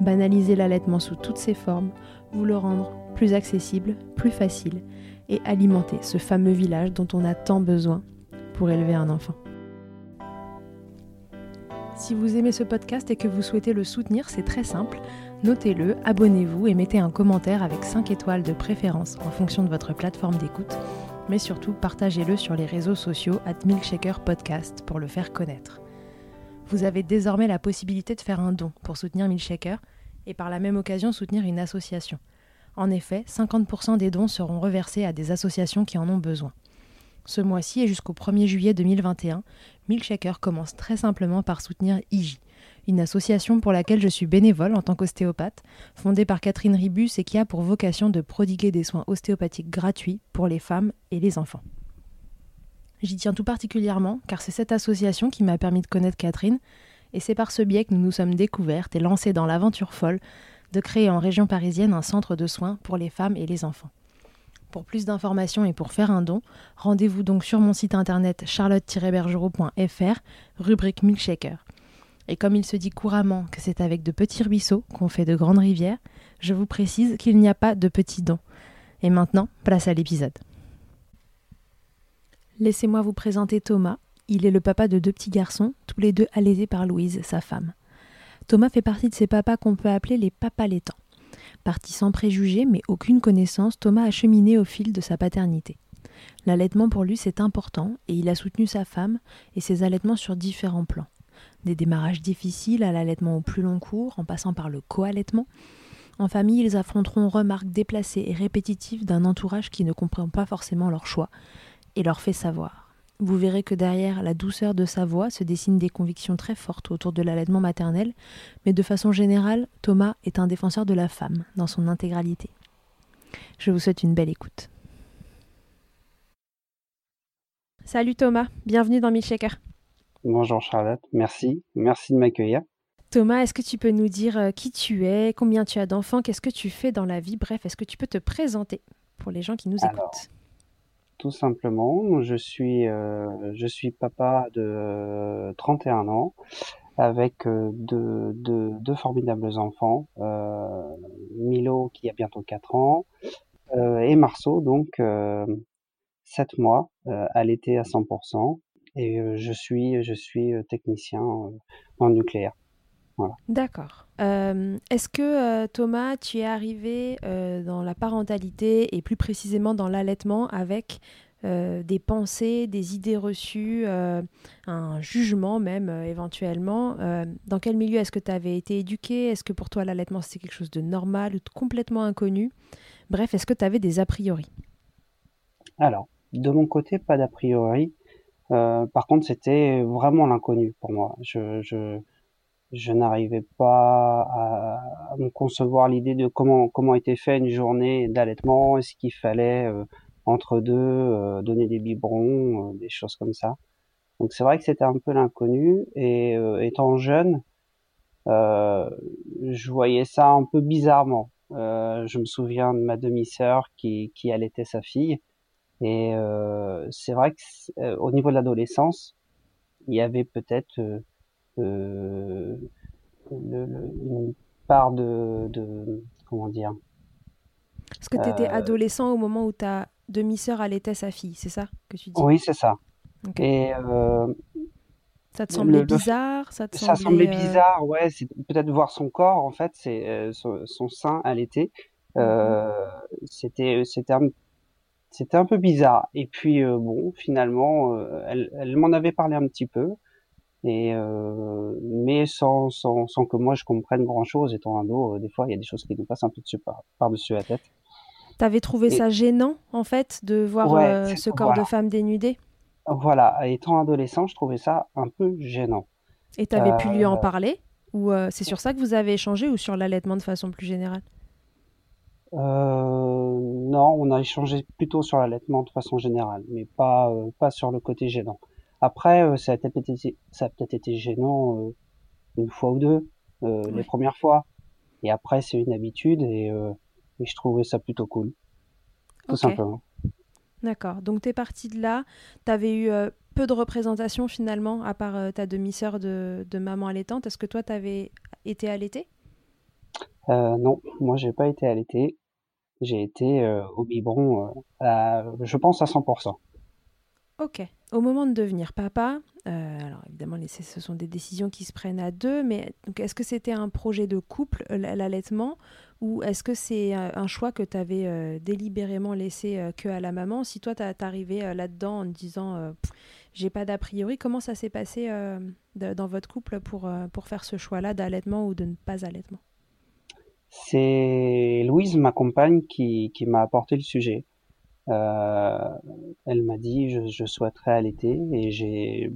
banaliser l'allaitement sous toutes ses formes, vous le rendre plus accessible, plus facile et alimenter ce fameux village dont on a tant besoin pour élever un enfant. Si vous aimez ce podcast et que vous souhaitez le soutenir, c'est très simple. Notez-le, abonnez-vous et mettez un commentaire avec 5 étoiles de préférence en fonction de votre plateforme d'écoute. Mais surtout, partagez-le sur les réseaux sociaux at Milkshaker Podcast pour le faire connaître vous avez désormais la possibilité de faire un don pour soutenir Milkshaker et par la même occasion soutenir une association. En effet, 50% des dons seront reversés à des associations qui en ont besoin. Ce mois-ci et jusqu'au 1er juillet 2021, Milkshaker commence très simplement par soutenir IJ, une association pour laquelle je suis bénévole en tant qu'ostéopathe, fondée par Catherine Ribus et qui a pour vocation de prodiguer des soins ostéopathiques gratuits pour les femmes et les enfants. J'y tiens tout particulièrement car c'est cette association qui m'a permis de connaître Catherine et c'est par ce biais que nous nous sommes découvertes et lancées dans l'aventure folle de créer en région parisienne un centre de soins pour les femmes et les enfants. Pour plus d'informations et pour faire un don, rendez-vous donc sur mon site internet charlotte-bergerot.fr, rubrique Milkshaker. Et comme il se dit couramment que c'est avec de petits ruisseaux qu'on fait de grandes rivières, je vous précise qu'il n'y a pas de petits dons. Et maintenant, place à l'épisode. Laissez-moi vous présenter Thomas. Il est le papa de deux petits garçons, tous les deux allaités par Louise, sa femme. Thomas fait partie de ces papas qu'on peut appeler les papas laitants. Parti sans préjugés mais aucune connaissance, Thomas a cheminé au fil de sa paternité. L'allaitement pour lui c'est important et il a soutenu sa femme et ses allaitements sur différents plans. Des démarrages difficiles à l'allaitement au plus long cours en passant par le co-allaitement. En famille, ils affronteront remarques déplacées et répétitives d'un entourage qui ne comprend pas forcément leur choix et leur fait savoir. Vous verrez que derrière la douceur de sa voix se dessinent des convictions très fortes autour de l'allaitement maternel, mais de façon générale, Thomas est un défenseur de la femme dans son intégralité. Je vous souhaite une belle écoute. Salut Thomas, bienvenue dans Milkshaker. Bonjour Charlotte, merci, merci de m'accueillir. Thomas, est-ce que tu peux nous dire euh, qui tu es, combien tu as d'enfants, qu'est-ce que tu fais dans la vie? Bref, est-ce que tu peux te présenter pour les gens qui nous écoutent? Tout simplement. Je suis, euh, je suis papa de 31 ans avec euh, deux, formidables enfants. Euh, Milo qui a bientôt 4 ans et Marceau, donc 7 mois, allaité à 100%. Et je suis, je suis technicien en nucléaire. D'accord. Est-ce que Thomas, tu es arrivé dans la parentalité et plus précisément dans l'allaitement avec des pensées, des idées reçues, un jugement même éventuellement Dans quel milieu est-ce que tu avais été éduqué? Est-ce que pour toi l'allaitement c'était quelque chose de normal ou de complètement inconnu? Bref, est-ce que tu avais des a priori? Alors, de mon côté, pas d'a priori. par contre, c'était vraiment l'inconnu pour moi. je, je n'arrivais pas à, à, me concevoir l'idée de comment comment était fait une journée d'allaitement, est-ce qu'il fallait euh, entre deux euh, donner des biberons, des choses comme ça. Donc c'est vrai que c'était un peu l'inconnu et étant jeune, je voyais ça un peu bizarrement. je me souviens de ma demi-sœur qui qui allaitait sa fille et c'est vrai que au niveau de l'adolescence, il y avait peut-être euh, le, une part de, de, comment dire Parce que tu étais euh, adolescent au moment où ta demi-sœur allaitait sa fille, c'est ça que tu dis? Oui, c'est ça. Et euh, ça te semblait bizarre? Ça, te ça semblait, bizarre, ouais. C'est peut-être voir son corps, en fait, c'est son, son, sein allaité. Euh, mhm. c'était c'était un, c'était un peu bizarre. Et puis bon, finalement, elle, elle m'en avait parlé un petit peu. Et euh, mais sans, sans, sans que moi je comprenne grand chose étant un dos, euh, des fois il y a des choses qui nous passent un peu dessus par, par dessus la tête. T'avais trouvé ça gênant en fait de voir euh, ce corps de femme dénudé Voilà, étant adolescent, je trouvais ça un peu gênant. Et t'avais pu lui en parler? Ou c'est sur ça que vous avez échangé ou sur l'allaitement de façon plus générale? Non, on a échangé plutôt sur l'allaitement de façon générale, mais pas pas sur le côté gênant. Après, euh, ça a peut-être été, gênant euh, une fois ou deux, euh, les premières fois. Et après, c'est une habitude et, je trouvais ça plutôt cool, tout simplement. D'accord. Donc, tu es parti de là. Tu avais eu peu de représentation finalement, à part ta demi-sœur de, de, maman allaitante. Est-ce que toi, tu avais été allaitée? Non, moi, j'ai pas été allaitée. J'ai été au biberon, je pense, à 100%. Ok. Au moment de devenir papa, euh, alors évidemment, ce sont des décisions qui se prennent à deux, mais est-ce que c'était un projet de couple, euh, l'allaitement, ou est-ce que c'est euh, un choix que tu avais délibérément laissé que à la maman? Si toi, tu arrivé là-dedans en te disant j'ai pas d'a priori, comment ça s'est passé dans votre couple pour, faire ce choix-là d'allaitement ou de ne pas allaitement? C'est Louise, ma compagne, qui m'a apporté le sujet. Euh, elle m'a dit je, je souhaiterais allaiter et j'ai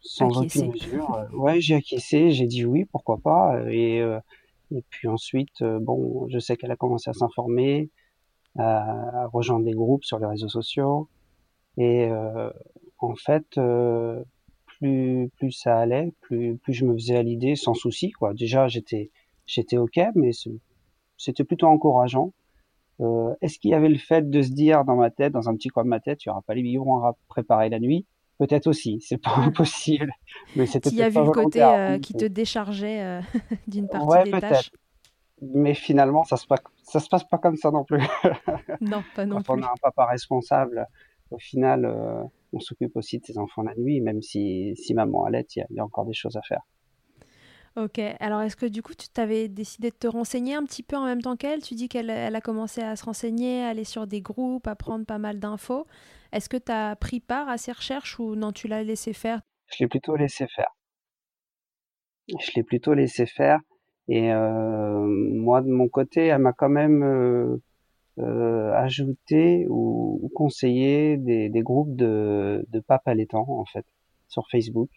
sans aucune mesure, euh, ouais, j'ai acquiescé, j'ai dit oui, pourquoi pas. Et, euh, et puis ensuite, bon, je sais qu'elle a commencé à s'informer, à, rejoindre des groupes sur les réseaux sociaux. Et en fait, plus plus ça allait, plus plus je me faisais à l'idée sans souci quoi. Déjà j'étais j'étais ok, mais c'était plutôt encourageant. Euh, est-ce qu'il y avait le fait de se dire dans ma tête, dans un petit coin de ma tête, il n'y aura pas les biberons à préparer la nuit? Peut-être aussi, c'est pas impossible. Mais c'était Il y a vu le côté euh, qui te déchargeait euh, d'une partie des tâches. Mais finalement, ça se, passe, ça se passe pas comme ça non plus. non, pas non Quand plus. on a un papa responsable, au final, on s'occupe aussi de ses enfants la nuit, même si, si maman allait, il y, a encore des choses à faire. Ok, alors est-ce que du coup tu t'avais décidé de te renseigner un petit peu en même temps qu'elle? Tu dis qu'elle elle a commencé à se renseigner, à aller sur des groupes, à prendre pas mal d'infos. Est-ce que tu as pris part à ces recherches ou non, tu l'as laissé faire? Je l'ai plutôt laissé faire. Je l'ai plutôt laissé faire. Et euh, moi, de mon côté, elle m'a quand même euh, euh, ajouté ou, conseillé des, des, groupes de, de papes allaitants, en fait, sur Facebook.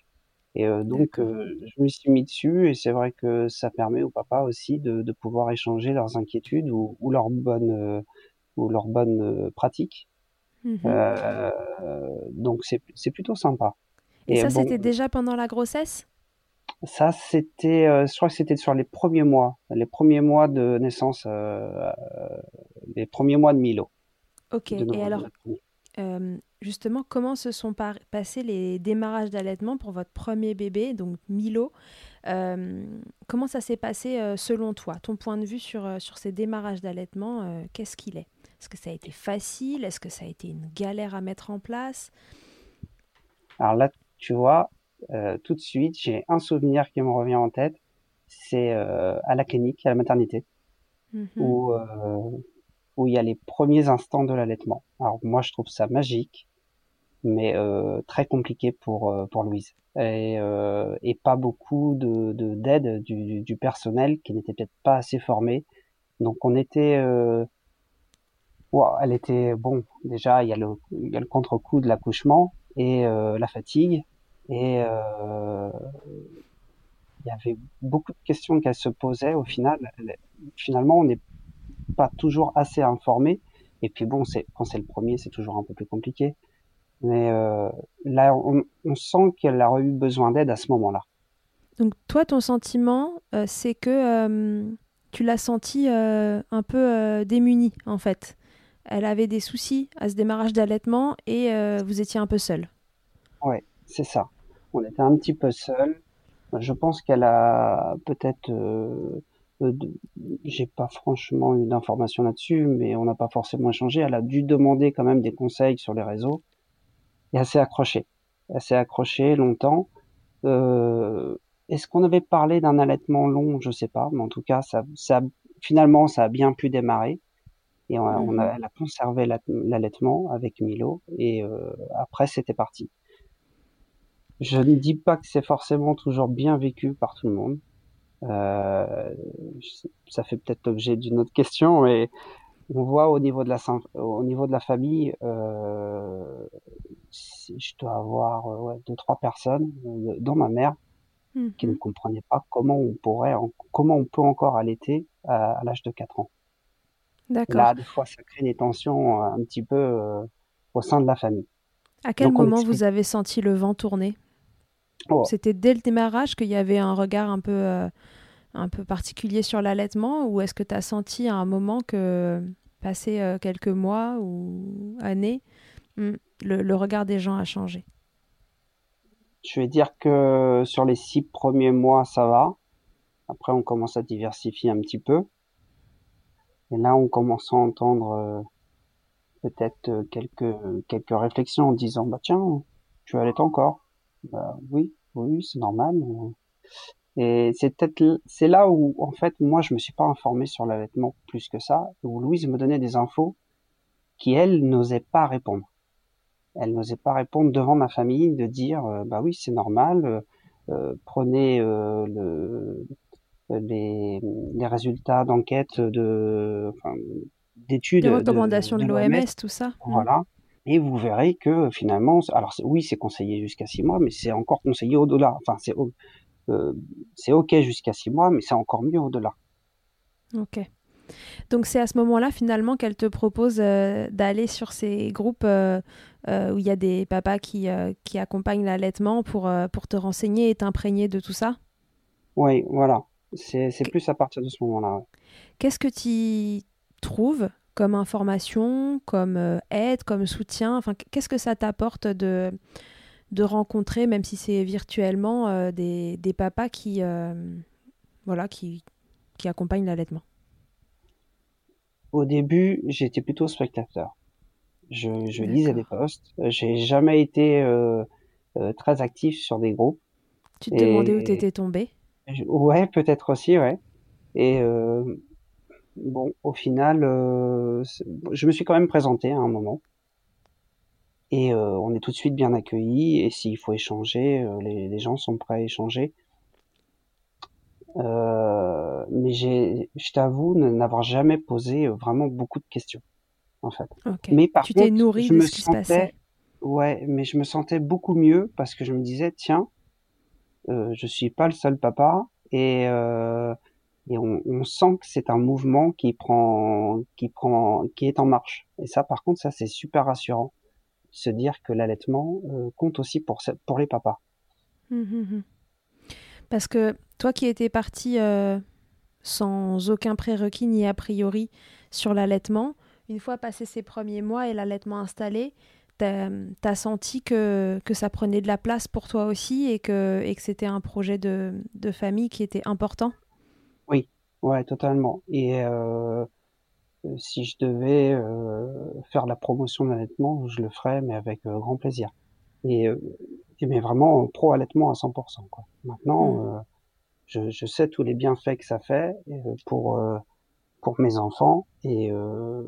Et euh, donc, euh, je me suis mis dessus et c'est vrai que ça permet aux papas aussi de, de pouvoir échanger leurs inquiétudes ou, ou leurs bonnes euh, ou leurs bonnes pratiques. Mmh donc, c'est plutôt sympa. Et, ça, c'était déjà pendant la grossesse? Ça, c'était, je crois que c'était sur les premiers mois, les premiers mois de naissance, les premiers mois de Milo. Ok. Et alors, justement, comment se sont passés les démarrages d'allaitement pour votre premier bébé, donc Milo Comment ça s'est passé selon toi? Ton point de vue sur, sur ces démarrages d'allaitement, qu'est-ce qu'il est? Est-ce que ça a été facile? Est-ce que ça a été une galère à mettre en place? Alors là, tu vois, tout de suite, j'ai un souvenir qui me revient en tête. C'est à la clinique, à la maternité, mmh où où il y a les premiers instants de l'allaitement. Alors moi je trouve ça magique, mais euh, très compliqué pour euh, pour Louise et, euh, et pas beaucoup de d'aide du, du, personnel qui n'était peut-être pas assez formé. Donc on était euh, elle était bon déjà il y a le il y a le contre-coup de l'accouchement et euh, la fatigue et il y avait beaucoup de questions qu'elle se posait. Au final, finalement, on n'est pas toujours assez informé. Et puis bon, c'est quand c'est le premier, c'est toujours un peu plus compliqué. Mais euh, là, on, on sent qu'elle a eu besoin d'aide à ce moment-là. Donc toi, ton sentiment, euh, c'est que euh, tu l'as sentie un peu démunie, en fait. Elle avait des soucis à ce démarrage d'allaitement et vous étiez un peu seul. Ouais, c'est ça. On était un petit peu seuls. Je pense qu'elle a peut-être, euh, j'ai pas franchement eu d'informations là-dessus, mais on n'a pas forcément échangé. Elle a dû demander quand même des conseils sur les réseaux et elle s'est accrochée. Elle s'est accrochée longtemps. Euh, est-ce qu'on avait parlé d'un allaitement long? Je sais pas, mais en tout cas, ça, ça, finalement, ça a bien pu démarrer. Et on a, on a- elle a conservé la- l'allaitement avec Milo et euh, après c'était parti. Je ne dis pas que c'est forcément toujours bien vécu par tout le monde. Euh, ça fait peut-être l'objet d'une autre question, mais on voit au niveau de la au niveau de la famille, euh, je dois avoir euh, ouais, deux trois personnes, euh, dont ma mère, qui ne Mhm. comprenaient pas comment on pourrait, en- comment on peut encore allaiter à, à l'âge de 4 ans. Là, des fois, ça crée des tensions un petit peu euh, au sein de la famille. À quel Donc, moment vous avez senti le vent tourner? Oh, C'était dès le démarrage qu'il y avait un regard un peu, euh, un peu particulier sur l'allaitement ou est-ce que tu as senti à un moment que, passé euh, quelques mois ou années, hmm, le, regard des gens a changé? Je vais dire que sur les six premiers mois, ça va. Après, on commence à diversifier un petit peu. Et là, on commence à entendre euh, peut-être euh, quelques quelques réflexions en disant, bah tiens, tu allaites encore? Bah oui, oui, c'est normal. Et c'est peut-être l- c'est là où en fait moi je me suis pas informé sur l'allaitement plus que ça, où Louise me donnait des infos qui elle n'osait pas répondre. Elle n'osait pas répondre devant ma famille de dire euh, bah oui c'est normal, euh, euh, prenez euh, le les, les résultats d'enquête de enfin, d'études Les de, recommandations de, de l'OMS, tout ça hmm. voilà. Et vous verrez que finalement, alors oui, c'est conseillé jusqu'à six mois, mais c'est encore conseillé au-delà. Enfin, c'est c'est ok jusqu'à six mois, mais c'est encore mieux au-delà. Ok. Donc c'est à ce moment-là finalement qu'elle te propose euh, d'aller sur ces groupes euh, euh, où il y a des papas qui, qui accompagnent l'allaitement pour, pour te renseigner et t'imprégner de tout ça? Oui, voilà. C'est plus à partir de ce moment-là. Qu'est-ce que tu trouves comme information, comme aide, comme soutien? Enfin, qu'est-ce que ça t'apporte de, de rencontrer, même si c'est virtuellement, euh, des, des papas qui, euh, voilà, qui, qui accompagnent l'allaitement Au début, j'étais plutôt spectateur. Je, je lisais des posts. J'ai jamais été euh, très actif sur des groupes. Tu te demandais où t'étais tombé? je- ouais, peut-être aussi, ouais. Et bon, au final, je me suis quand même présenté à un moment. Et euh, on est tout de suite bien accueillis. Et s'il faut échanger, euh, les, les gens sont prêts à échanger. Euh, mais j'ai, je t'avoue, n'avoir jamais posé vraiment beaucoup de questions, en fait. Mais par Tu t'es nourri je de me ce qui se passait. sentais, ouais, mais je me sentais beaucoup mieux parce que je me disais, tiens, euh, je suis pas le seul papa et euh, et on, on sent que c'est un mouvement qui prend, qui prend, qui est en marche. Et ça, par contre, ça c'est super rassurant, se dire que l'allaitement euh, compte aussi pour pour les papas. Hum, hum, hum. Parce que toi qui étais parti euh, sans aucun prérequis ni a priori sur l'allaitement, une fois passé ces premiers mois et l'allaitement installé, t'as as senti que, que ça prenait de la place pour toi aussi et que, et que c'était un projet de, de famille qui était important? Oui, ouais, totalement. Et euh, euh, si je devais euh, faire la promotion de l'allaitement, je le ferais, mais avec euh, grand plaisir. Et, euh, et mais vraiment pro allaitement à 100%, quoi. Maintenant, Mm. euh, je, je sais tous les bienfaits que ça fait euh, pour euh, pour mes enfants et, euh,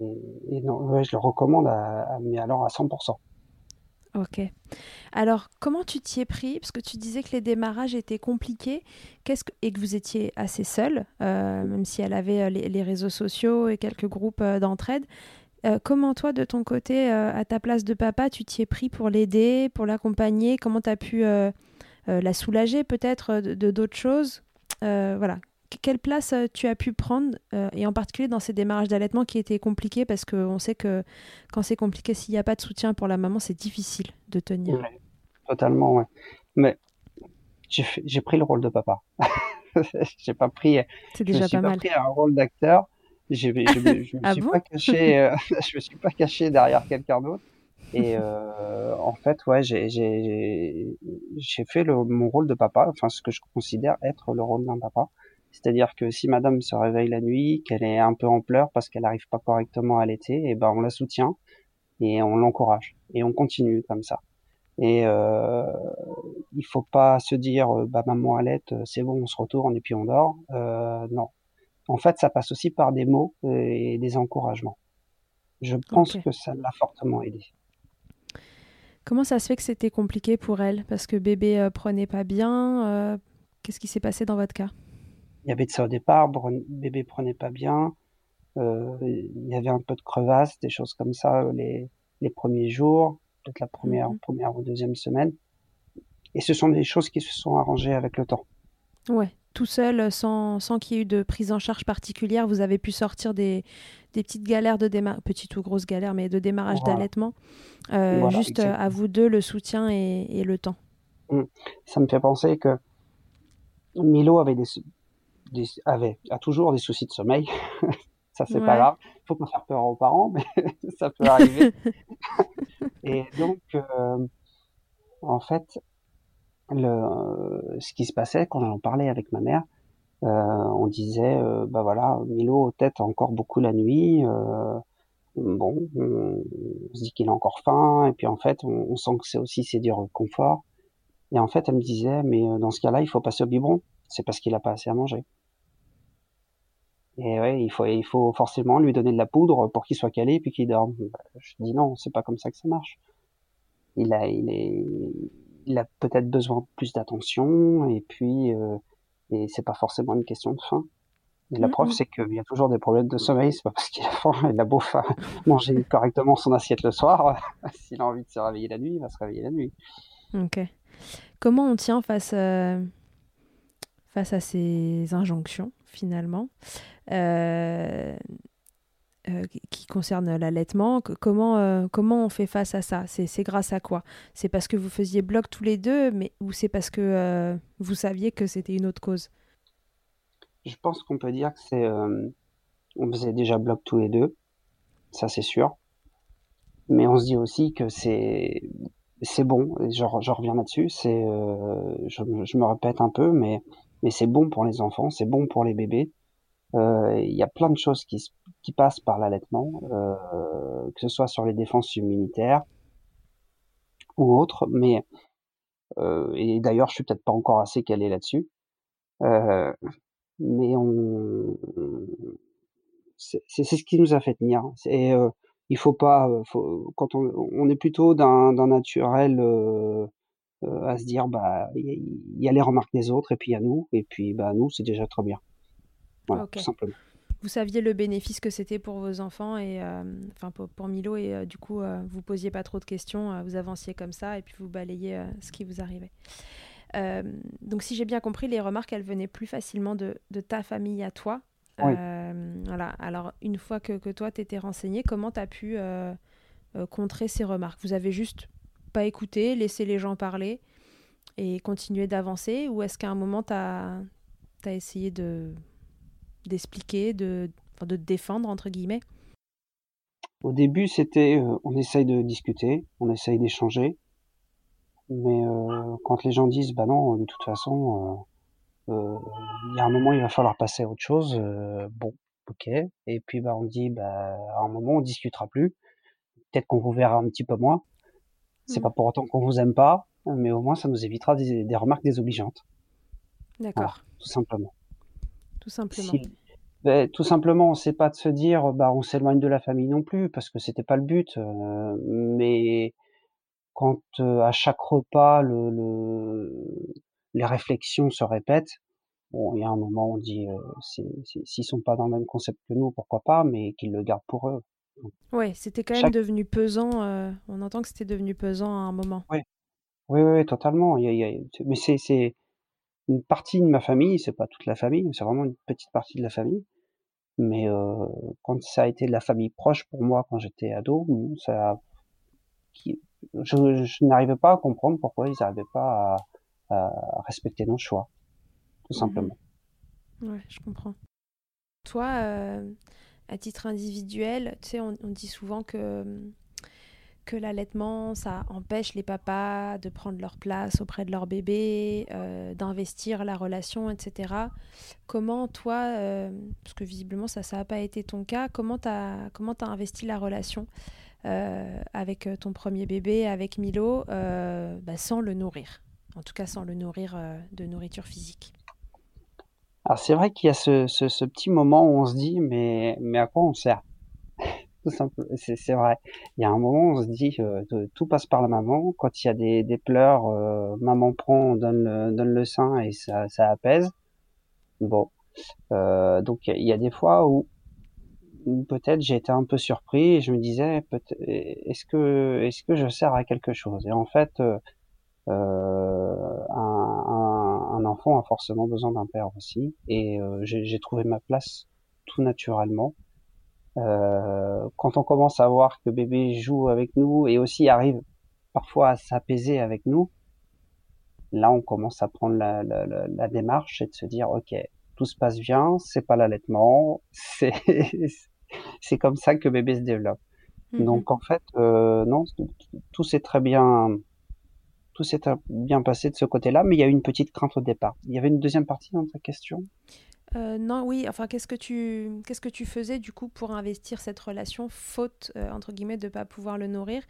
et, et non, ouais, je le recommande à, à- mais alors à 100%. Ok. Alors, comment tu t'y es pris? Parce que tu disais que les démarrages étaient compliqués Qu'est-ce que... et que vous étiez assez seul, euh, même si elle avait euh, les, réseaux sociaux et quelques groupes euh, d'entraide. Comment toi, de ton côté, à ta place de papa, tu t'y es pris pour l'aider, pour l'accompagner? Comment tu as pu la soulager peut-être de d'autres choses? voilà, quelle place tu as pu prendre, et en particulier dans ces démarrages d'allaitement qui étaient compliqués, parce qu'on sait que quand c'est compliqué, s'il n'y a pas de soutien pour la maman, c'est difficile de tenir. totalement, ouais. Mais j'ai pris le rôle de papa. j'ai pas pris, déjà je pas, pas mal. pris un rôle d'acteur. Je, je, je, me Ah bon euh, je me suis pas caché derrière quelqu'un d'autre. Et euh, en fait, ouais, j'ai fait le, mon rôle de papa, enfin ce que je considère être le rôle d'un papa. C'est-à-dire que si madame se réveille la nuit, qu'elle est un peu en pleurs parce qu'elle n'arrive pas correctement à allaiter, et ben on la soutient et on l'encourage et on continue comme ça. Et euh, il faut pas se dire euh, bah maman allaite, c'est bon, on se retourne et puis on dort. Euh, non. En fait, ça passe aussi par des mots et des encouragements. Je pense que ça l'a fortement aidé. Comment ça se fait que c'était compliqué pour elle? Parce que bébé euh, prenait pas bien euh, Qu'est-ce qui s'est passé dans votre cas? Il y avait de ça au départ, bébé prenait pas bien, euh, il y avait un peu de crevasse, des choses comme ça euh, les, les premiers jours, peut-être la première, Mhm. première ou deuxième semaine. Et ce sont des choses qui se sont arrangées avec le temps. Ouais, tout seul, euh, sans, sans qu'il y ait eu de prise en charge particulière, vous avez pu sortir des, des petites galères de démarrage, petites ou grosses galères, mais de démarrage Voilà. d'allaitement. Euh, Voilà, juste à vous deux, le soutien et, et le temps. Ça me fait penser que Milo avait des, des avait, a toujours des soucis de sommeil. Ça, c'est Ouais. pas grave. Faut pas faire peur aux parents, mais ça peut arriver. Et donc, euh, en fait, le, ce qui se passait quand j'en parlais avec ma mère, euh, on disait, euh, bah voilà, Milo tête encore beaucoup la nuit. euh, bon, on, on se dit qu'il a encore faim, et puis en fait, on, on sent que c'est aussi c'est du réconfort. Et en fait, elle me disait, mais dans ce cas-là, il faut passer au biberon. C'est parce qu'il a pas assez à manger. Et ouais, il faut, il faut forcément lui donner de la poudre pour qu'il soit calé puis qu'il dorme. Bah, Je dis non, c'est pas comme ça que ça marche. Il a, il est, il a peut-être besoin de plus d'attention et puis, euh, et c'est pas forcément une question de faim. Et la Mm, preuve, c'est qu'il y a toujours des problèmes de sommeil. C'est pas parce qu'il a faim, il a beau manger correctement son assiette le soir. S'il a envie de se réveiller la nuit, il va se réveiller la nuit. Ok. Comment on tient face, euh, face à ces injonctions, finalement, qui- qui concernent l'allaitement comment, euh, comment on fait face à ça? C'est grâce à quoi? C'est parce que vous faisiez bloc tous les deux, mais ou c'est parce que euh, vous saviez que c'était une autre cause? Je pense qu'on peut dire que c'est, euh, on faisait déjà bloc tous les deux, ça c'est sûr. Mais on se dit aussi que c'est, c'est bon. Je, re- je reviens là-dessus. Euh, je, je me répète un peu, mais, mais c'est bon pour les enfants, c'est bon pour les bébés. Euh, Il y a plein de choses qui, qui passent par l'allaitement, euh, que ce soit sur les défenses immunitaires ou autres. Mais euh, et d'ailleurs, je suis peut-être pas encore assez calé là-dessus. Mais on, c'est ce qui nous a fait tenir. C'est, euh, il faut pas, faut, quand on, on est plutôt d'un naturel euh, euh, à se dire, bah, il y, y a les remarques des autres et puis il y a nous, et puis bah nous, c'est déjà très bien. Voilà, Ok. tout simplement. Vous saviez le bénéfice que c'était pour vos enfants et euh, enfin pour, pour Milo et euh, du coup euh, vous posiez pas trop de questions, vous avanciez comme ça et puis vous balayez ce qui vous arrivait. Euh, donc si j'ai bien compris, les remarques elles venaient plus facilement de, de ta famille à toi. Oui. Euh, voilà. Alors une fois que, que toi t'étais renseigné, comment t'as pu euh, contrer ces remarques? Vous avez juste pas écouté, laissé les gens parler et continuer d'avancer ou est-ce qu'à un moment t'as as essayé de d'expliquer, de, de te défendre, entre guillemets. Au début, c'était, euh, on essaye de discuter, on essaye d'échanger, mais euh, quand les gens disent, bah non, de toute façon, euh, il y a un moment, il va falloir passer à autre chose. bon, ok. Et puis bah on dit, bah à un moment, on discutera plus. Peut-être qu'on vous verra un petit peu moins. C'est Mm. pas pour autant qu'on vous aime pas, mais au moins ça nous évitera des, des remarques désobligeantes. Voilà, D'accord, tout simplement. Tout simplement. Si, ben, tout simplement, c'est pas de se dire, bah on s'éloigne de la famille non plus, parce que c'était pas le but. euh, mais quand euh, à chaque repas le, le- les réflexions se répètent, bon, il y a un moment on dit, euh, s'ils sont pas dans le même concept que nous, pourquoi pas, mais qu'ils le gardent pour eux. Ouais, c'était quand même Chaque- devenu pesant. euh, on entend que c'était devenu pesant à un moment. Oui, oui, totalement. Il y a, il y a... Mais c'est une partie de ma famille, c'est pas toute la famille, c'est vraiment une petite partie de la famille. Mais euh, quand ça a été de la famille proche pour moi quand j'étais ado, ça, je, je n'arrivais pas à comprendre pourquoi ils n'arrivaient pas à, à, respecter nos choix, tout Mhm. simplement. Ouais, je comprends. Toi, euh, à titre individuel, tu sais, on, on dit souvent que, que l'allaitement, ça empêche les papas de prendre leur place auprès de leur bébé, euh, d'investir la relation, etc. Comment toi, euh, parce que visiblement ça, ça n'a pas été ton cas, comment tu as, t'as investi la relation euh, avec ton premier bébé, avec Milo, bah, sans le nourrir? En tout cas, sans le nourrir de nourriture physique. Alors c'est vrai qu'il y a ce, petit moment où on se dit mais à quoi on sert? C'est vrai. Il y a un moment on se dit euh, tout passe par la maman. Quand il y a des, pleurs, euh, maman prend, on donne le, donne le sein et ça, ça apaise. Bon, euh, donc il y, a des fois où, peut-être j'ai été un peu surpris et je me disais est-ce que est-ce que je sers à quelque chose? Et en fait, euh, un, enfant a forcément besoin d'un père aussi et j'ai trouvé ma place tout naturellement. Euh, quand on commence à voir que bébé joue avec nous et aussi arrive parfois à s'apaiser avec nous, là on commence à prendre la, la, la, la démarche et de se dire ok tout se passe bien, c'est pas l'allaitement, c'est c'est comme ça que bébé se développe. Mhm. Donc en fait euh, non tout s'est très bien tout s'est bien passé de ce côté-là, mais il y a eu une petite crainte au départ. Il y avait une deuxième partie dans ta question? Euh, non, oui, enfin, qu'est-ce que tu qu'est-ce que tu faisais du coup pour investir cette relation, faute euh, entre guillemets de pas pouvoir le nourrir?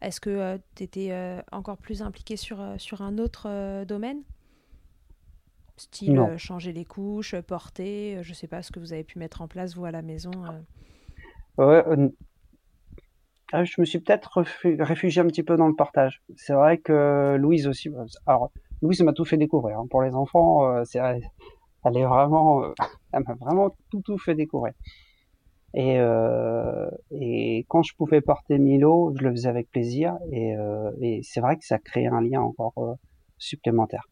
Est-ce que tu étais encore plus impliqué sur, euh, sur un autre euh, domaine? Style euh, changer les couches, euh, porter, euh, je sais pas ce que vous avez pu mettre en place vous à la maison. euh. Ouais, euh, ah, je me suis peut-être réfugié un petit peu dans le partage. C'est vrai que Louise aussi. bah, Alors, Louise m'a tout fait découvrir. hein. Pour les enfants, euh, c'est, elle est vraiment, elle m'a vraiment tout tout fait découvrir. Et, euh, et quand je pouvais porter Milo, je le faisais avec plaisir. Et, euh, et c'est vrai que ça crée un lien encore euh, supplémentaire.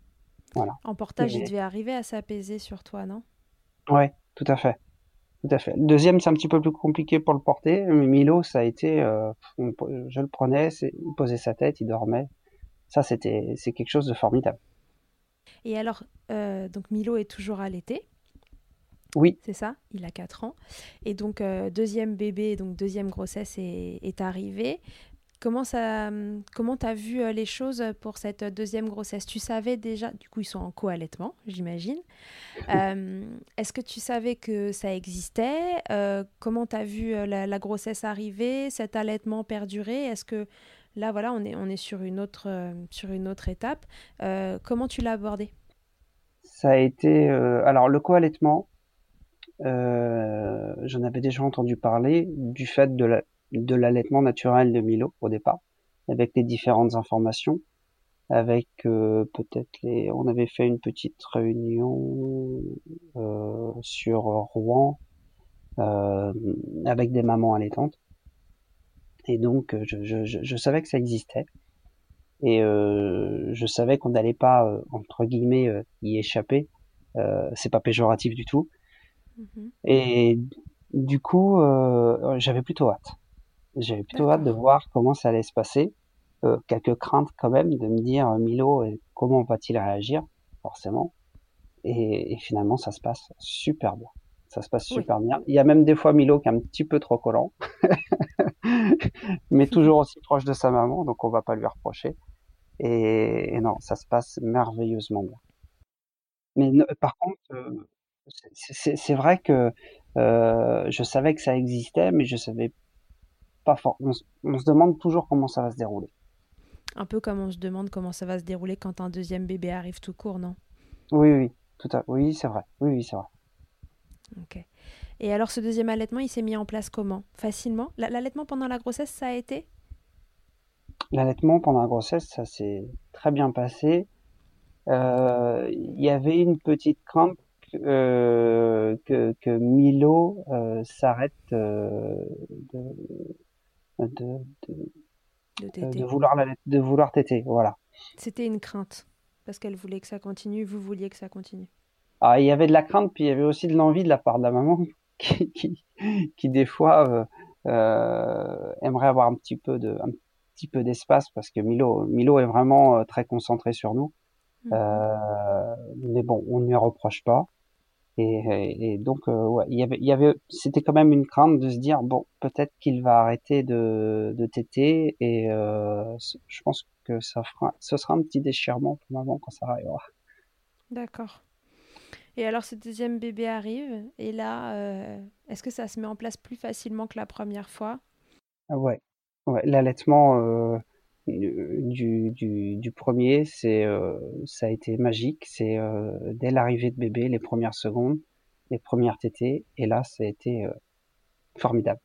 Voilà. En portage, il devait arriver à s'apaiser sur toi, non? ouais, tout à fait. Tout à fait. Le deuxième, c'est un petit peu plus compliqué pour le porter, mais Milo, ça a été, je le prenais, il posait sa tête, il dormait. Ça, c'était, c'est quelque chose de formidable. Et alors, euh, donc Milo est toujours allaité, Oui, c'est ça? Il a 4 ans. Et donc, euh, deuxième bébé, donc deuxième grossesse est, est arrivée. Comment ça, comment t'as vu euh, les choses pour cette deuxième grossesse? Tu savais déjà, du coup, ils sont en co-allaitement, j'imagine. Euh, est-ce que tu savais que ça existait? Euh, comment t'as vu la, la grossesse arriver, cet allaitement perdurer? Est-ce que là, voilà, on est, sur une autre, euh, étape. Euh, comment tu l'as abordé? ça a été, euh, alors le co-allaitement, j'en avais déjà entendu parler du fait de la, de l'allaitement naturel de Milo au départ, avec les différentes informations, avec peut-être les, on avait fait une petite réunion sur Rouen avec des mamans allaitantes. Et donc, euh, je, je, je, je savais que ça existait. Et euh, je savais qu'on n'allait pas, euh, entre guillemets, euh, y échapper. Euh, c'est pas péjoratif du tout. Mhm. Et du coup, euh, j'avais plutôt hâte. J'avais plutôt hâte de voir comment ça allait se passer. Euh, quelques craintes quand même de me dire, Milo, comment va-t-il réagir? Forcément. Et, et finalement, ça se passe super bien. Ça se passe Oui. super bien. Il y a même des fois Milo qui est un petit peu trop collant, mais toujours aussi proche de sa maman, donc on va pas lui reprocher. Et, et non, ça se passe merveilleusement bien. Mais ne- par contre, euh, c'est vrai que euh, je savais que ça existait, mais je savais pas fort. On, se on se demande toujours comment ça va se dérouler. Un peu comme on se demande comment ça va se dérouler quand un deuxième bébé arrive tout court, non? Oui, oui, tout à, oui, c'est vrai. Oui, oui, c'est vrai. Ok. Et alors, ce deuxième allaitement, il s'est mis en place comment? Facilement? La- L'allaitement pendant la grossesse, ça a été? L'allaitement pendant la grossesse, ça s'est très bien passé. Euh, Il y avait une petite crainte euh, que, que Milo euh, s'arrête de, de, vouloir la, de vouloir téter, voilà. C'était une crainte parce qu'elle voulait que ça continue, vous vouliez que ça continue. Ah, il y avait de la crainte, puis il y avait aussi de l'envie de la part de la maman qui, qui, qui des fois euh, euh, aimerait avoir un petit peu de, un petit peu d'espace parce que Milo, Milo est vraiment euh, très concentré sur nous. Mhm. Euh, mais bon, on ne lui reproche pas. Et, et, et donc, euh, ouais, il y avait, il y avait, c'était quand même une crainte de se dire bon, peut-être qu'il va arrêter de, de téter et euh, je pense que ça fera, ce sera un petit déchirement pour maman quand ça arrivera. D'accord. Et alors ce deuxième bébé arrive et là, euh, est-ce que ça se met en place plus facilement que la première fois? Ah Ouais, ouais, l'allaitement euh, du, du, premier, c'est, euh, ça a été magique. C'est dès l'arrivée de bébé, les premières secondes, les premières tétées, et là, ça a été formidable,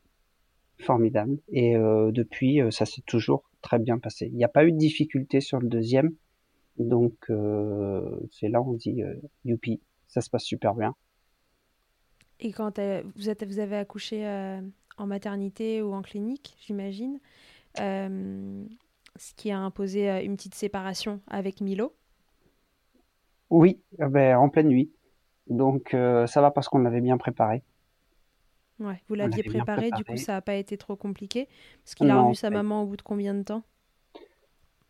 formidable. Et depuis, ça s'est toujours très bien passé. Il n'y a pas eu de difficulté sur le deuxième, donc c'est là où on dit youpi, ça se passe super bien. Et quand vous êtes, vous avez accouché euh, en maternité ou en clinique, j'imagine, euh, ce qui a imposé euh, une petite séparation avec Milo? Oui, euh, ben, en pleine nuit. Donc ça va parce qu'on l'avait bien préparé. Ouais, vous l'aviez bien préparé, du coup préparé. ça n'a pas été trop compliqué. Parce qu'il a revu sa maman au bout de combien de temps?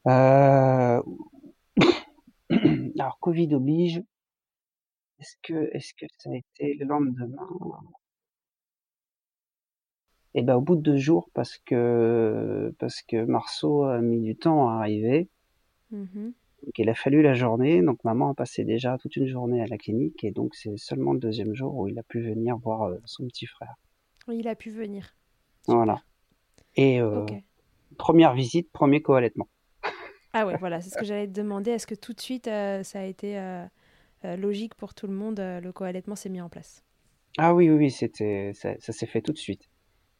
Alors, Covid oblige. Est-ce que, est-ce que ça a été le lendemain? Eh ben, au bout de deux jours, parce que, parce que Marceau a mis du temps à arriver. Mhm. Donc, il a fallu la journée. Donc, maman a passé déjà toute une journée à la clinique. Et donc, c'est seulement le deuxième jour où il a pu venir voir son petit frère. Oui, Il a pu venir. Voilà. Super. Et, Ok. première visite, premier co-allaitement. Ah ouais, voilà, c'est ce que j'allais te demander. Est-ce que tout de suite ça a été logique pour tout le monde, euh, le co-allaitement s'est mis en place? Ah oui, oui, oui, c'était, ça, ça s'est fait tout de suite.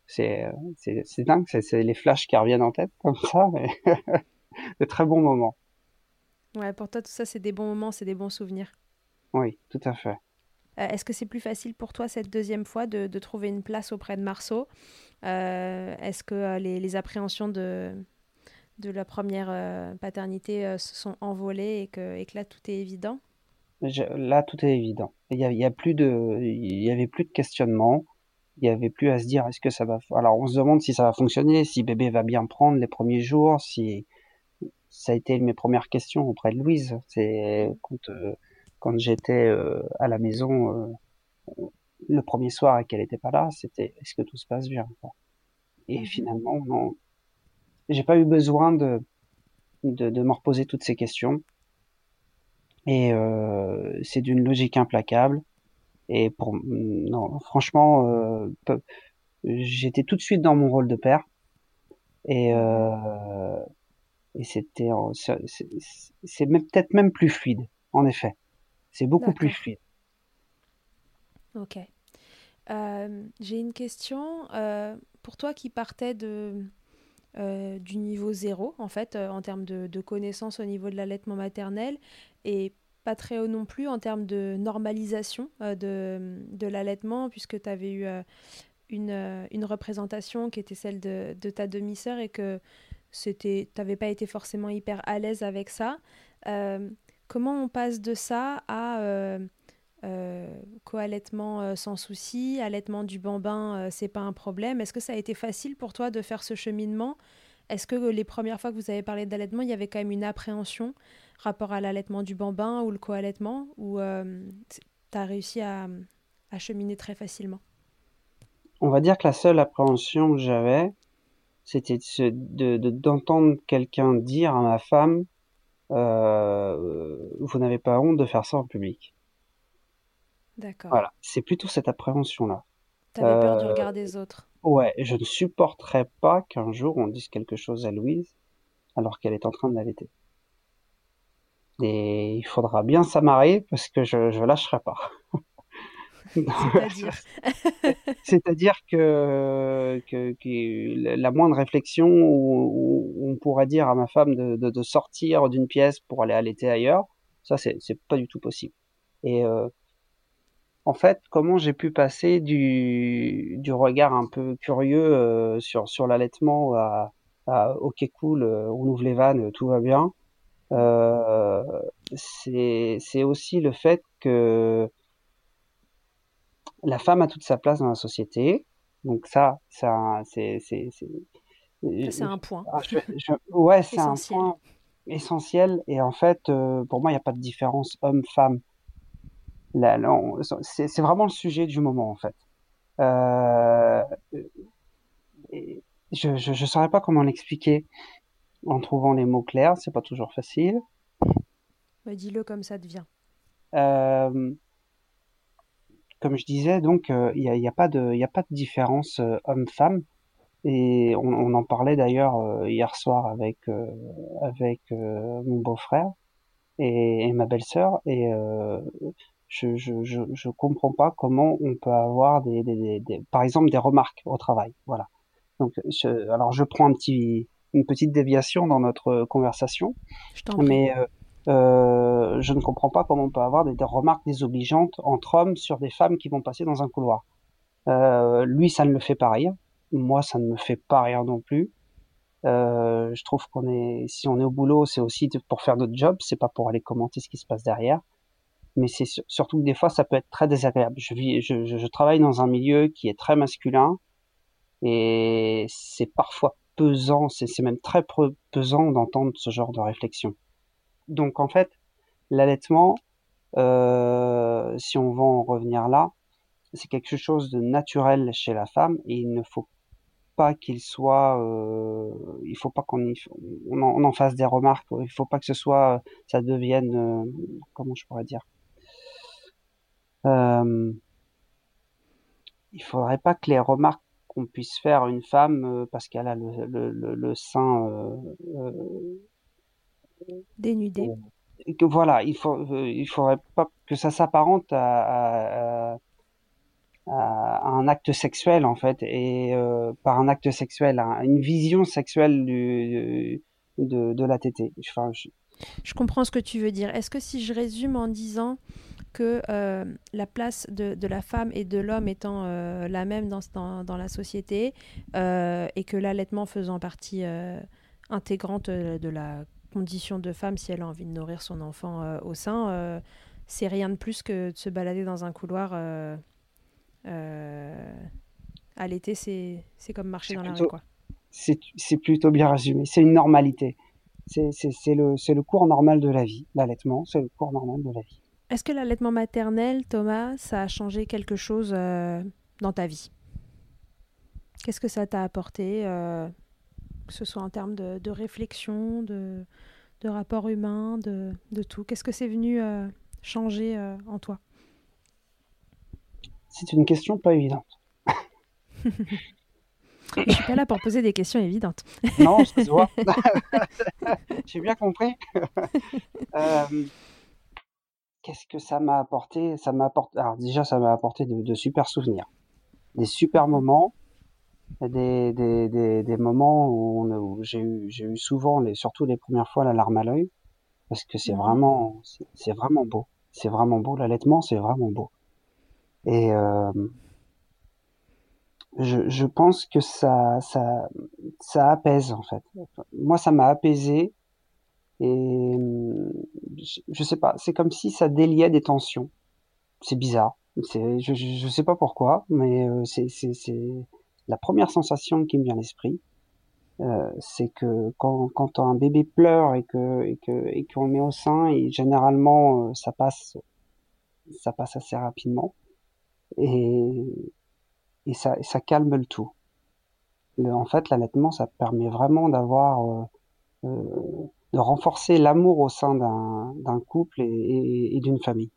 C'est, euh, c'est, c'est dingue, c'est, c'est les flashs qui reviennent en tête comme ça, mais de très bons moments. Ouais, pour toi, tout ça, c'est des bons moments, c'est des bons souvenirs. Oui, tout à fait. Euh, est-ce que c'est plus facile pour toi cette deuxième fois de, de trouver une place auprès de Marceau? Euh, est-ce que euh, les, les appréhensions de, de la première euh, paternité euh, se sont envolées et que, et que là, tout est évident? Je- là, tout est évident. Il y a, il y a plus de, il y avait plus de questionnement. Il y avait plus à se dire est-ce que ça va. Alors, on se demande si ça va fonctionner, si bébé va bien prendre les premiers jours, si ça a été mes premières questions auprès de Louise. C'est quand, euh, quand j'étais euh, à la maison euh, le premier soir et qu'elle n'était pas là, c'était est-ce que tout se passe bien, quoi. Et Mhm. finalement, non, j'ai pas eu besoin de, de, de me reposer toutes ces questions. Et euh, c'est d'une logique implacable. Et pour non, franchement, euh, peu- j'étais tout de suite dans mon rôle de père. Et, euh, et c'était, c'est peut-être même plus fluide, en effet. C'est beaucoup plus fluide. Ok. J'ai une question pour toi qui partais de, euh, du niveau zéro, en fait, euh, en termes de, de connaissances au niveau de l'allaitement maternel, et pas très haut non plus en termes de normalisation euh, de, de l'allaitement, puisque tu avais eu euh, une, euh, une représentation qui était celle de, de ta demi-sœur et que c'était, t'avais pas été forcément hyper à l'aise avec ça. Comment on passe de ça à euh, co-allaitement sans souci, allaitement du bambin, c'est pas un problème. Est-ce que ça a été facile pour toi de faire ce cheminement? Est-ce que les premières fois que vous avez parlé d'allaitement, il y avait quand même une appréhension? Rapport à l'allaitement du bambin ou le co-allaitement, ou euh, tu as réussi à, à cheminer très facilement? On va dire que la seule appréhension que j'avais, c'était de- de- d'entendre quelqu'un dire à ma femme, euh, vous n'avez pas honte de faire ça en public. D'accord. Voilà, c'est plutôt cette appréhension-là. T'avais peur du Euh, regard des autres. ouais, je ne supporterais pas qu'un jour on dise quelque chose à Louise alors qu'elle est en train de l'allaiter. Et il faudra bien s'amarrer parce que je, je lâcherai pas. C'est-à-dire? Que, que, que la moindre réflexion où, où on pourrait dire à ma femme de, de, de sortir d'une pièce pour aller allaiter ailleurs, ça c'est pas du tout possible. Et euh, en fait, comment j'ai pu passer du, du regard un peu curieux euh, sur, sur l'allaitement à, à ok cool, euh, on ouvre les vannes, tout va bien, c'est c'est aussi le fait que la femme a toute sa place dans la société. Donc ça, ça c'est c'est c'est un point. Ah, ouais, c'est un point essentiel. Et en fait, euh, pour moi, il n'y a pas de différence homme-femme. C'est vraiment le sujet du moment, en fait. Euh, je ne saurais pas comment l'expliquer en trouvant les mots clairs. C'est pas toujours facile. Bah, Dis-le comme ça devient. Euh, comme je disais, donc, il n'y a, y a, pas de, a pas de différence homme-femme. Et on, en parlait d'ailleurs euh, hier soir avec euh, avec euh, mon beau-frère et, ma belle-sœur et je, je, je, je, comprends pas comment on peut avoir des, des, des, par exemple des remarques au travail voilà donc je, alors je prends un petit une petite déviation dans notre conversation mais euh, je ne comprends pas comment on peut avoir des, des, remarques désobligeantes entre hommes sur des femmes qui vont passer dans un couloir euh, lui ça ne le fait pas rire moi, ça ne me fait pas rire non plus. Euh, je trouve qu'on est, si on est au boulot, c'est aussi pour faire notre job, c'est pas pour aller commenter ce qui se passe derrière. Mais c'est surtout que des fois, ça peut être très désagréable. Je, vis, je, je, je travaille dans un milieu qui est très masculin et c'est parfois pesant, c'est même très pesant d'entendre ce genre de réflexion. Donc en fait, l'allaitement, euh, si on va en revenir là, c'est quelque chose de naturel chez la femme et il ne faut pas qu'il soit, euh, il faut pas qu'on on en, fasse des remarques. Il faut pas que ce soit, ça devienne, euh, comment je pourrais dire. Euh, il faudrait pas que les remarques qu'on puisse faire à une femme euh, parce qu'elle a le, le, le, sein euh, dénudé. que voilà, il faut, il faudrait pas que ça s'apparente à, à un acte sexuel en fait et euh, par un acte sexuel une vision sexuelle du, de, de la tétée. Enfin, je... je... comprends ce que tu veux dire. Est-ce que si je résume en disant que euh, la place de, de, la femme et de l'homme étant euh, la même dans, dans, dans la société euh, et que l'allaitement faisant partie intégrante de la condition de femme si elle a envie de nourrir son enfant au sein, c'est rien de plus que de se balader dans un couloir l'été, c'est comme marcher dans la rue. Quoi. C'est plutôt bien résumé. C'est une normalité. C'est le, le cours normal de la vie. L'allaitement, c'est le cours normal de la vie. Est-ce que l'allaitement maternel, Thomas, ça a changé quelque chose euh, dans ta vie? Qu'est-ce que ça t'a apporté, euh, que ce soit en termes de, de réflexion, de, de, rapport humain, de, de tout? Qu'est-ce que c'est venu euh, changer en toi? C'est une question pas évidente. Je suis pas là pour poser des questions évidentes. non, ça se voit. J'ai bien compris. Qu'est-ce que ça m'a apporté Ça m'a apporté. Alors déjà, ça m'a apporté de, de, super souvenirs, des super moments, des, des, des, des moments où, où j'ai eu, j'ai eu souvent, les, surtout les premières fois, la larme à l'œil, parce que c'est vraiment, c'est vraiment beau. C'est vraiment beau. L'allaitement, c'est vraiment beau. Et euh, je, je, pense que ça, ça, ça apaise en fait. Moi, ça m'a apaisé et je, sais pas, c'est comme si ça déliait des tensions. C'est bizarre. Je, je sais pas pourquoi, mais euh, c'est, c'est, c'est la première sensation qui me vient à l'esprit. Euh, c'est que quand, quand un bébé pleure et que et que et qu'on le met au sein, généralement euh, ça passe ça passe assez rapidement et, et ça, ça calme le tout. En fait, l'allaitement, ça permet vraiment d'avoir, euh, de renforcer l'amour au sein d'un couple et, et, et d'une famille.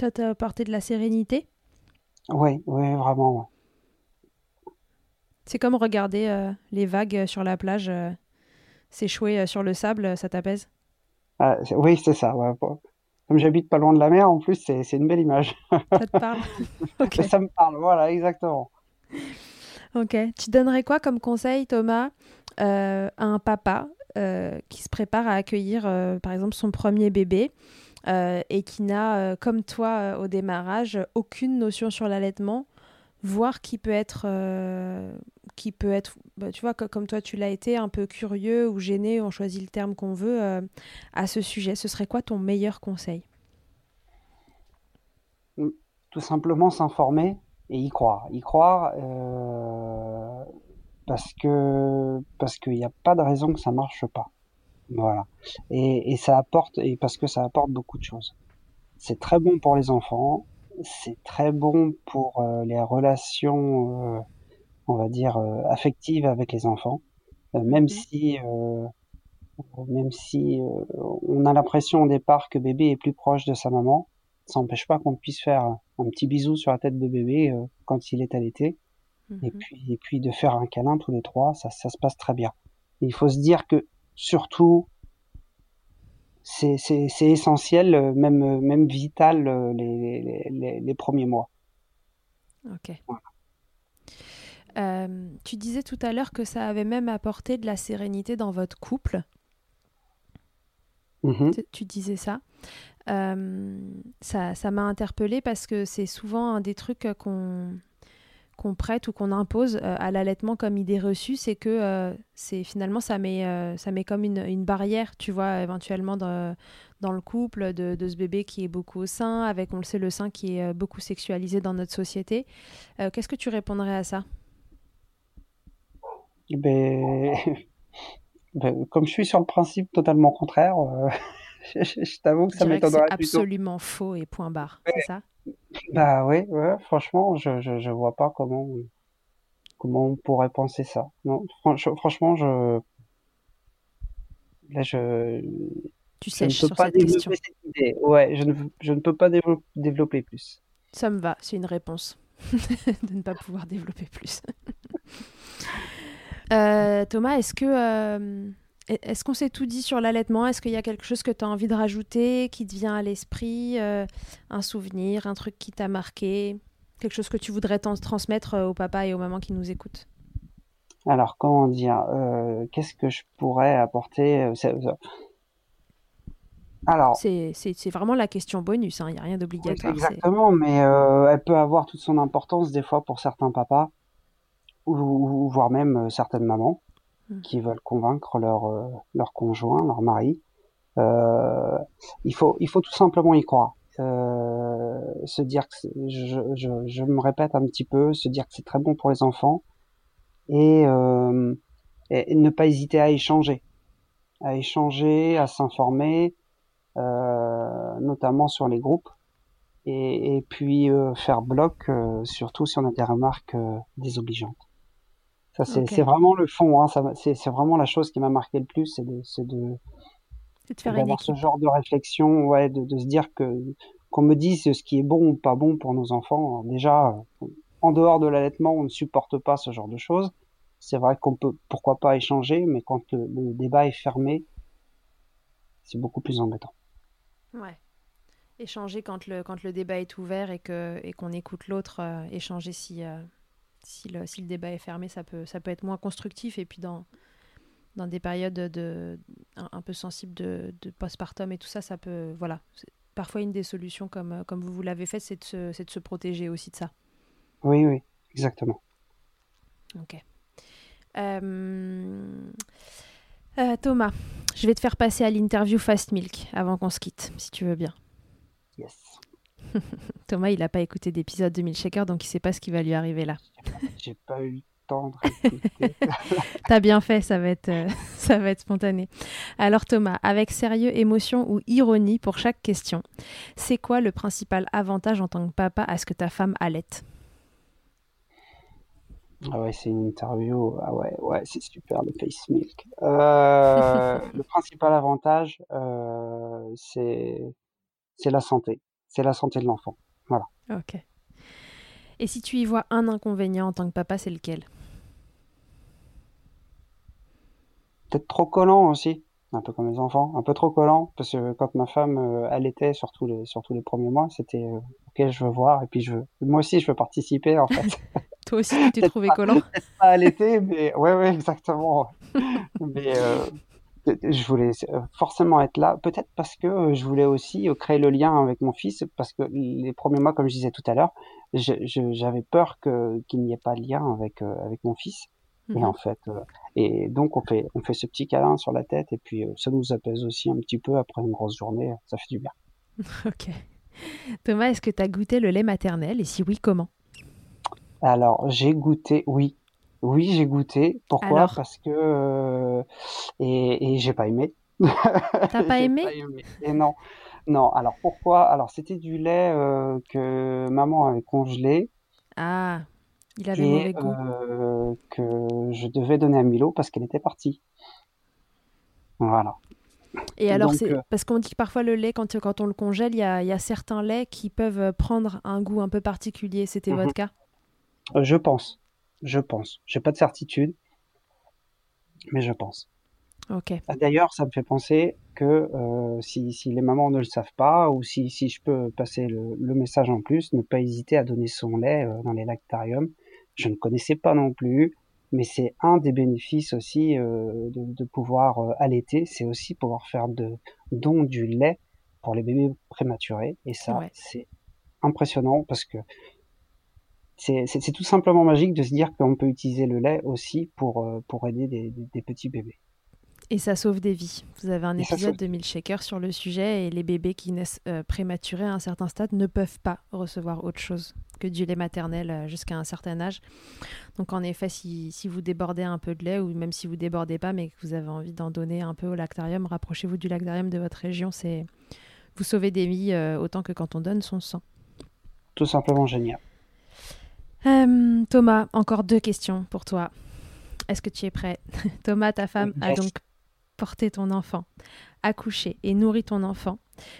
Ça t'a apporté de la sérénité? Oui, oui, vraiment. Ouais. C'est comme regarder euh, les vagues sur la plage euh, s'échouer sur le sable, ça t'apaise? Ah, Oui, c'est ça. Ouais comme j'habite pas loin de la mer, en plus, c'est une belle image. Ça te parle? Okay. Ça me parle, voilà, exactement. Ok. Tu donnerais quoi comme conseil, Thomas, euh, à un papa euh, qui se prépare à accueillir, euh, par exemple, son premier bébé euh, et qui n'a, euh, comme toi au démarrage, aucune notion sur l'allaitement, voir qui peut être, euh, qui peut être, bah, tu vois, comme toi tu l'as été, un peu curieux ou gêné, on choisit le terme qu'on veut euh, à ce sujet. Ce serait quoi ton meilleur conseil? Tout simplement s'informer et y croire. Y croire euh, parce que parce qu'il n'y a pas de raison que ça marche pas. Voilà. Et, et ça apporte et parce que ça apporte beaucoup de choses. C'est très bon pour les enfants, c'est très bon pour euh, les relations, euh, on va dire, euh, affectives avec les enfants. même si, même si on a l'impression au départ que bébé est plus proche de sa maman, ça n'empêche pas qu'on puisse faire un petit bisou sur la tête de bébé quand il est allaité. Et mhm. puis, et puis de faire un câlin tous les trois, ça, ça se passe très bien. il faut se dire que surtout, c'est essentiel, euh, même, euh, même vital euh, les, les, les, premiers mois. Ok. tu disais tout à l'heure que ça avait même apporté de la sérénité dans votre couple. Mmh tu, disais ça. ça m'a interpellée parce que c'est souvent un des trucs qu'on qu'on prête ou qu'on impose euh, à l'allaitement comme idée reçue, c'est que euh, c'est finalement ça met, euh, ça met comme une, barrière, tu vois, éventuellement dans, dans le couple de, ce bébé qui est beaucoup au sein, avec, on le sait, le sein qui est beaucoup sexualisé dans notre société. Qu'est-ce que tu répondrais à ça? Ben... ben... comme je suis sur le principe totalement contraire, je, t'avoue que ça m'étonnerait. C'est absolument faux et point barre, c'est ça? Bah oui, ouais, franchement, je, je, je vois pas comment, comment on pourrait penser ça. Non, franchement, je, là, je, tu sais, je ne peux pas développer cette idée. Ouais, je ne, je ne peux pas développer plus. Ça me va, c'est une réponse de ne pas pouvoir développer plus. Euh, Thomas, est-ce que euh, est-ce qu'on s'est tout dit sur l'allaitement? Est-ce qu'il y a quelque chose que tu as envie de rajouter, qui te vient à l'esprit euh, Un souvenir, un truc qui t'a marqué Quelque chose que tu voudrais transmettre euh, au papa et aux mamans qui nous écoutent? Alors, comment dire euh, Qu'est-ce que je pourrais apporter alors, c'est vraiment la question bonus, hein, il n'y a rien d'obligatoire. Exactement, mais elle peut avoir toute son importance des fois pour certains papas, ou voire même certaines mamans. Mm. qui veulent convaincre leur, euh, leur conjoint, leur mari. Euh, il, faut, il faut tout simplement y croire. Euh, se dire que je, je, je, me répète un petit peu, se dire que c'est très bon pour les enfants et, euh, ne pas hésiter à échanger, à échanger, à s'informer, euh, notamment sur les groupes et, et puis euh, faire bloc, surtout si on a des remarques désobligeantes c'est vraiment le fond. Hein, c'est vraiment la chose qui m'a marqué le plus, c'est de, de, de faire une ce genre de réflexion, ouais, de, de se dire que qu'on me dise ce qui est bon ou pas bon pour nos enfants. déjà, en dehors de l'allaitement, on ne supporte pas ce genre de choses. C'est vrai qu'on peut, pourquoi pas échanger, mais quand le, débat est fermé, c'est beaucoup plus embêtant. Ouais. Échanger quand le, quand le débat est ouvert et qu'on et qu'on écoute l'autre, euh, échanger si, euh, si le, si le, débat est fermé, ça peut, ça peut être moins constructif. Et puis dans, dans des périodes de, un, peu sensibles de, de, postpartum et tout ça, ça peut. Voilà. Parfois, une des solutions, comme, comme vous, vous l'avez fait, c'est de, se, de se protéger aussi de ça. Oui, oui, exactement. Ok. Euh, euh, Thomas, je vais te faire passer à l'interview Fast Milk avant qu'on se quitte, si tu veux bien. Yes. Thomas, il n'a pas écouté d'épisode de Milkshaker, donc il ne sait pas ce qui va lui arriver là. J'ai pas eu le temps de T'as bien fait, ça va, être, euh, ça va être spontané. Alors Thomas, avec sérieux, émotion ou ironie pour chaque question, c'est quoi le principal avantage en tant que papa à ce que ta femme allaite ah ouais, c'est une interview. Ah ouais, ouais, c'est super le face milk. Euh, le principal avantage, euh, c'est c'est la santé c'est la santé de l'enfant. Voilà. Ok. Et si tu y vois un inconvénient en tant que papa, c'est lequel? Peut-être trop collant aussi, un peu comme les enfants, un peu trop collant, parce que quand ma femme euh, allaitait, surtout les, surtout les premiers mois, c'était euh, ok, je veux voir, et puis je veux, moi aussi, je veux participer en fait. Toi aussi, tu t'es trouvé collant Pas allaiter, mais ouais, ouais, exactement. mais euh, je voulais forcément être là, peut-être parce que je voulais aussi créer le lien avec mon fils, parce que les premiers mois, comme je disais tout à l'heure, j'avais peur qu'il n'y ait pas de lien avec avec mon fils. Et Mhm. en fait, et donc on fait on fait ce petit câlin sur la tête, et puis ça nous apaise aussi un petit peu après une grosse journée, ça fait du bien. Ok. Thomas, est-ce que tu as goûté le lait maternel et si oui, comment? Alors j'ai goûté, oui, oui j'ai goûté. Pourquoi? Alors? Parce que et et j'ai pas aimé. T'as pas aimé? pas aimé. Et non, non. Alors pourquoi? Alors c'était du lait euh, que maman avait congelé Ah, il avait et mauvais goût. euh, que je devais donner à Milo parce qu'elle était partie. Voilà. Et alors, c'est euh, parce qu'on dit que parfois le lait, quand, quand on le congèle, il y a, y a certains laits qui peuvent prendre un goût un peu particulier. C'était mhm. votre cas je pense, je pense. J'ai pas de certitude, mais je pense. Ok. Ah, D'ailleurs, ça me fait penser que euh, si, si les mamans ne le savent pas, ou si, si je peux passer le, le message en plus, ne pas hésiter à donner son lait euh, dans les lactariums. Je ne connaissais pas non plus, mais c'est un des bénéfices aussi euh, de, de pouvoir allaiter, c'est aussi pouvoir faire de don du lait pour les bébés prématurés. Et ça, Ouais. c'est impressionnant parce que c'est tout simplement magique de se dire qu'on peut utiliser le lait aussi pour, euh, pour aider des, des- des petits bébés. Et ça sauve des vies. Vous avez un Et épisode de Milkshaker sur le sujet et les bébés qui naissent euh, prématurés à un certain stade ne peuvent pas recevoir autre chose que du lait maternel euh, jusqu'à un certain âge. Donc en effet, si, si vous débordez un peu de lait ou même si vous débordez pas mais que vous avez envie d'en donner un peu au lactarium, rapprochez-vous du lactarium de votre région. C'est vous sauvez des vies euh, autant que quand on donne son sang. Tout simplement génial. Euh, Thomas, encore deux questions pour toi. Est-ce que tu es prêt? Thomas, ta femme, a donc porté ton enfant, accouché et nourri ton enfant.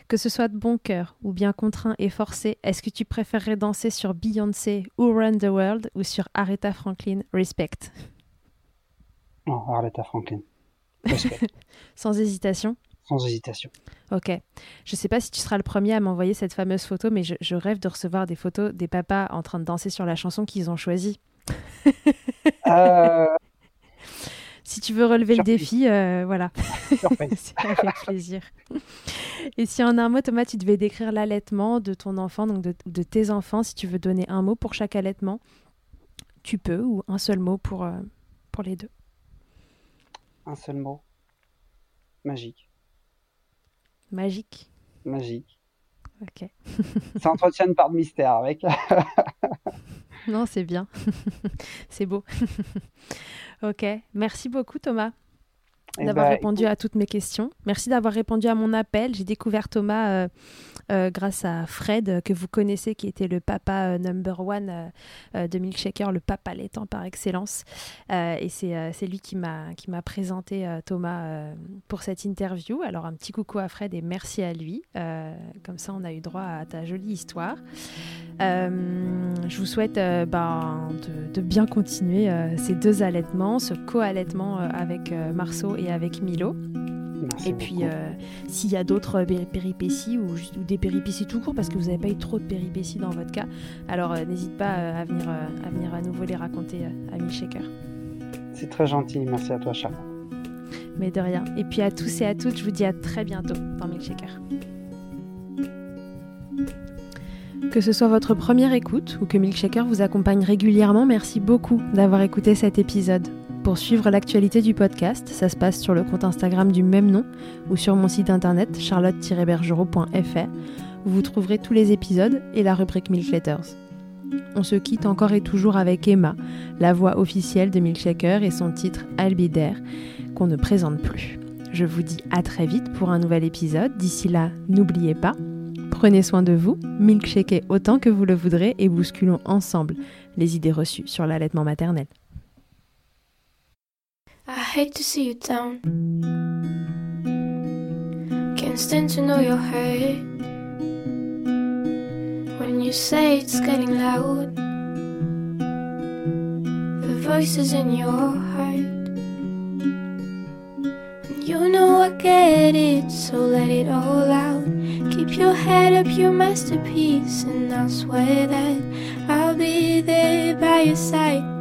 Que ce soit de bon cœur ou bien contraint et forcé, est-ce que tu préférerais danser sur Beyoncé ou Run the World ou sur Aretha Franklin? Respect Oh, Arletta Franklin. Respect. Sans hésitation Sans hésitation. Ok. Je sais pas si tu seras le premier à m'envoyer cette fameuse photo, mais je, je rêve de recevoir des photos des papas en train de danser sur la chanson qu'ils ont choisie. Euh, Si tu veux relever Surprise. le défi, euh, voilà. C'est avec plaisir. Et si en un mot, Thomas, tu devais décrire l'allaitement de ton enfant, donc de, de tes enfants, si tu veux donner un mot pour chaque allaitement, tu peux, ou un seul mot pour, euh, pour les deux. Un seul mot. Magique. Magique. Magique. Ok. Ça entretient une part de mystère avec. Non, c'est bien. c'est beau. ok. Merci beaucoup, Thomas. Eh d'avoir ben, répondu à toutes mes questions. Merci d'avoir répondu à mon appel. J'ai découvert Thomas euh, euh, grâce à Fred, euh, que vous connaissez, qui était le papa euh, number one de Milkshaker, le papa laitant par excellence. Et c'est lui qui m'a présenté Thomas pour cette interview. Alors un petit coucou à Fred et merci à lui. Comme ça, on a eu droit à ta jolie histoire. Je vous souhaite ben, de, de bien continuer ces deux allaitements, ce co-allaitement avec Marceau et avec Milo. Merci Et puis, euh, s'il y a d'autres péri- péripéties ou, des péripéties tout court, parce que vous n'avez pas eu trop de péripéties dans votre cas, alors euh, n'hésite pas euh, à, venir, à venir à nouveau les raconter à Milkshaker. C'est très gentil. Merci à toi, Charles. Mais de rien. Et puis à tous et à toutes, je vous dis à très bientôt dans Milkshaker. Que ce soit votre première écoute ou que Milkshaker vous accompagne régulièrement, merci beaucoup d'avoir écouté cet épisode. Pour suivre l'actualité du podcast, ça se passe sur le compte Instagram du même nom ou sur mon site internet charlotte-bergerot.fr où vous trouverez tous les épisodes et la rubrique Milk Letters. On se quitte encore et toujours avec Emma, la voix officielle de Milkshaker et son titre Albidaire qu'on ne présente plus. Je vous dis à très vite pour un nouvel épisode. D'ici là, n'oubliez pas, prenez soin de vous, milkshakez autant que vous le voudrez et bousculons ensemble les idées reçues sur l'allaitement maternel. I hate to see you down. Can't stand to know you're hurt. When you say it's getting loud, the voices in your heart. And you know I get it, so let it all out. Keep your head up, your masterpiece, and I'll swear that I'll be there by your side.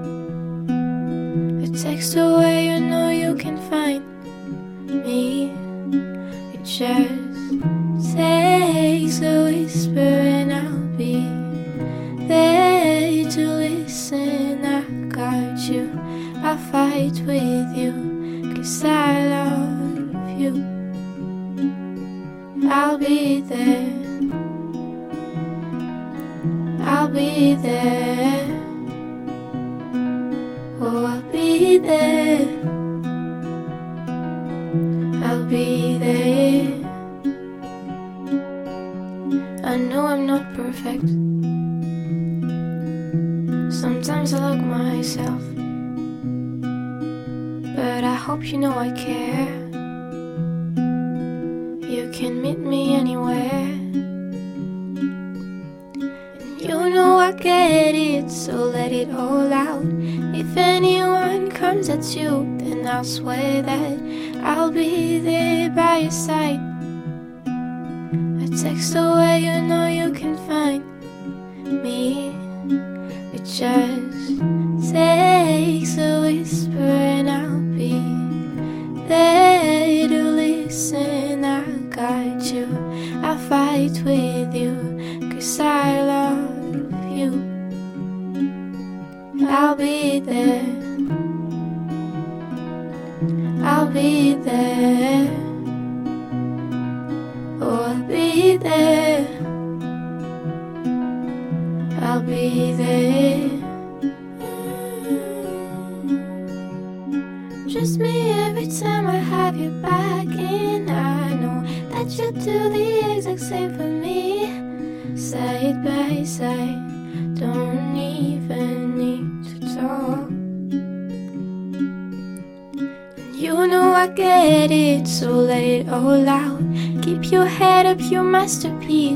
Text way you know you can find me. It's just I'll be there. Oh, I'll be there. I'll be there.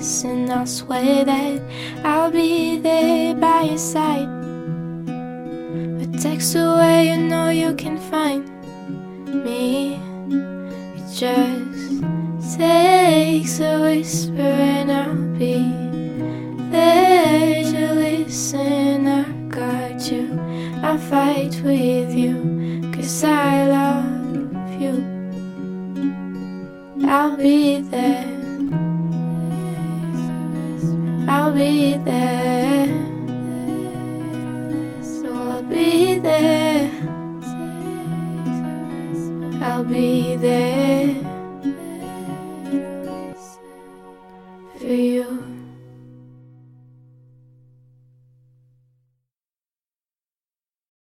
And I swear that